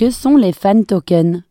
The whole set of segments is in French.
Que sont les fan tokens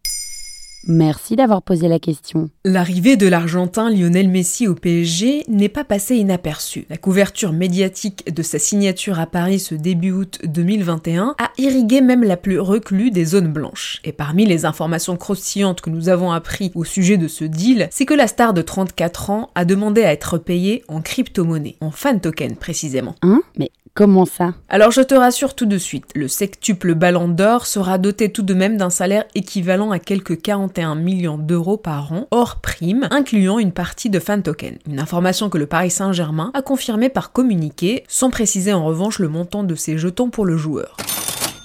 Merci d'avoir posé la question. L'arrivée de l'Argentin Lionel Messi au PSG n'est pas passée inaperçue. La couverture médiatique de sa signature à Paris ce début août 2021 a irrigué même la plus reclue des zones blanches. Et parmi les informations croustillantes que nous avons appris au sujet de ce deal, c'est que la star de 34 ans a demandé à être payée en crypto-monnaie, en fan token précisément. Hein? Mais Comment ça Alors je te rassure tout de suite, le sectuple Ballon d'Or sera doté tout de même d'un salaire équivalent à quelques 41 millions d'euros par an, hors prime, incluant une partie de fan token. Une information que le Paris Saint-Germain a confirmée par communiqué, sans préciser en revanche le montant de ses jetons pour le joueur.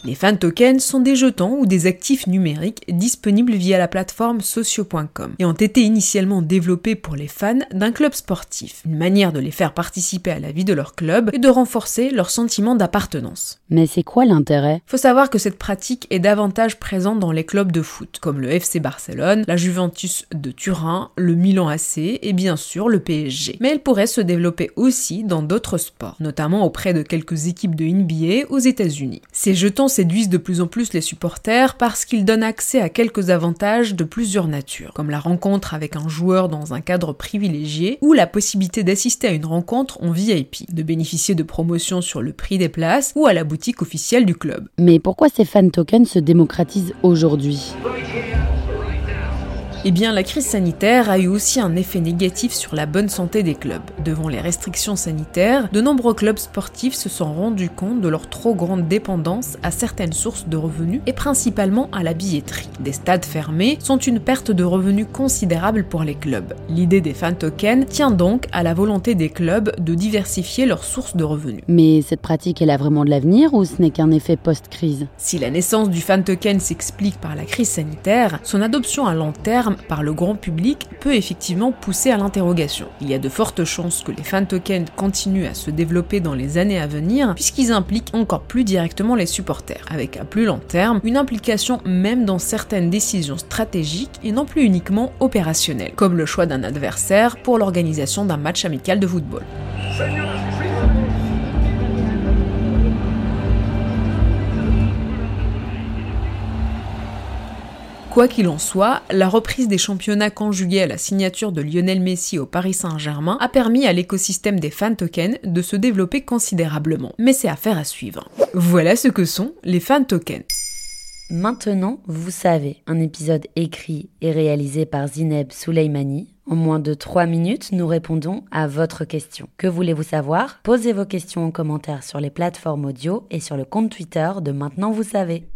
Les fan tokens sont des jetons ou des actifs numériques disponibles via la plateforme socio.com et ont été initialement développés pour les fans d'un club sportif, une manière de les faire participer à la vie de leur club et de renforcer leur sentiment d'appartenance. Mais c'est quoi l'intérêt? Faut savoir que cette pratique est davantage présente dans les clubs de foot, comme le FC Barcelone, la Juventus de Turin, le Milan AC et bien sûr le PSG. Mais elle pourrait se développer aussi dans d'autres sports, notamment auprès de quelques équipes de NBA aux États-Unis. Ces jetons séduisent de plus en plus les supporters parce qu'ils donnent accès à quelques avantages de plusieurs natures, comme la rencontre avec un joueur dans un cadre privilégié ou la possibilité d'assister à une rencontre en VIP, de bénéficier de promotions sur le prix des places ou à la boutique officielle du club. Mais pourquoi ces fan tokens se démocratisent aujourd'hui? Eh bien, la crise sanitaire a eu aussi un effet négatif sur la bonne santé des clubs. Devant les restrictions sanitaires, de nombreux clubs sportifs se sont rendus compte de leur trop grande dépendance à certaines sources de revenus et principalement à la billetterie. Des stades fermés sont une perte de revenus considérable pour les clubs. L'idée des fan tokens tient donc à la volonté des clubs de diversifier leurs sources de revenus. Mais cette pratique, elle a vraiment de l'avenir ou ce n'est qu'un effet post-crise? Si la naissance du fan token s'explique par la crise sanitaire, son adoption à long terme par le grand public peut effectivement pousser à l'interrogation. Il y a de fortes chances que les fan tokens continuent à se développer dans les années à venir puisqu'ils impliquent encore plus directement les supporters, avec à plus long terme une implication même dans certaines décisions stratégiques et non plus uniquement opérationnelles, comme le choix d'un adversaire pour l'organisation d'un match amical de football. Quoi qu'il en soit, la reprise des championnats conjuguée à la signature de Lionel Messi au Paris Saint-Germain a permis à l'écosystème des fan tokens de se développer considérablement. Mais c'est affaire à suivre. Voilà ce que sont les fan tokens. Maintenant, vous savez, un épisode écrit et réalisé par Zineb Souleimani. En moins de 3 minutes, nous répondons à votre question. Que voulez-vous savoir? Posez vos questions en commentaire sur les plateformes audio et sur le compte Twitter de Maintenant vous savez.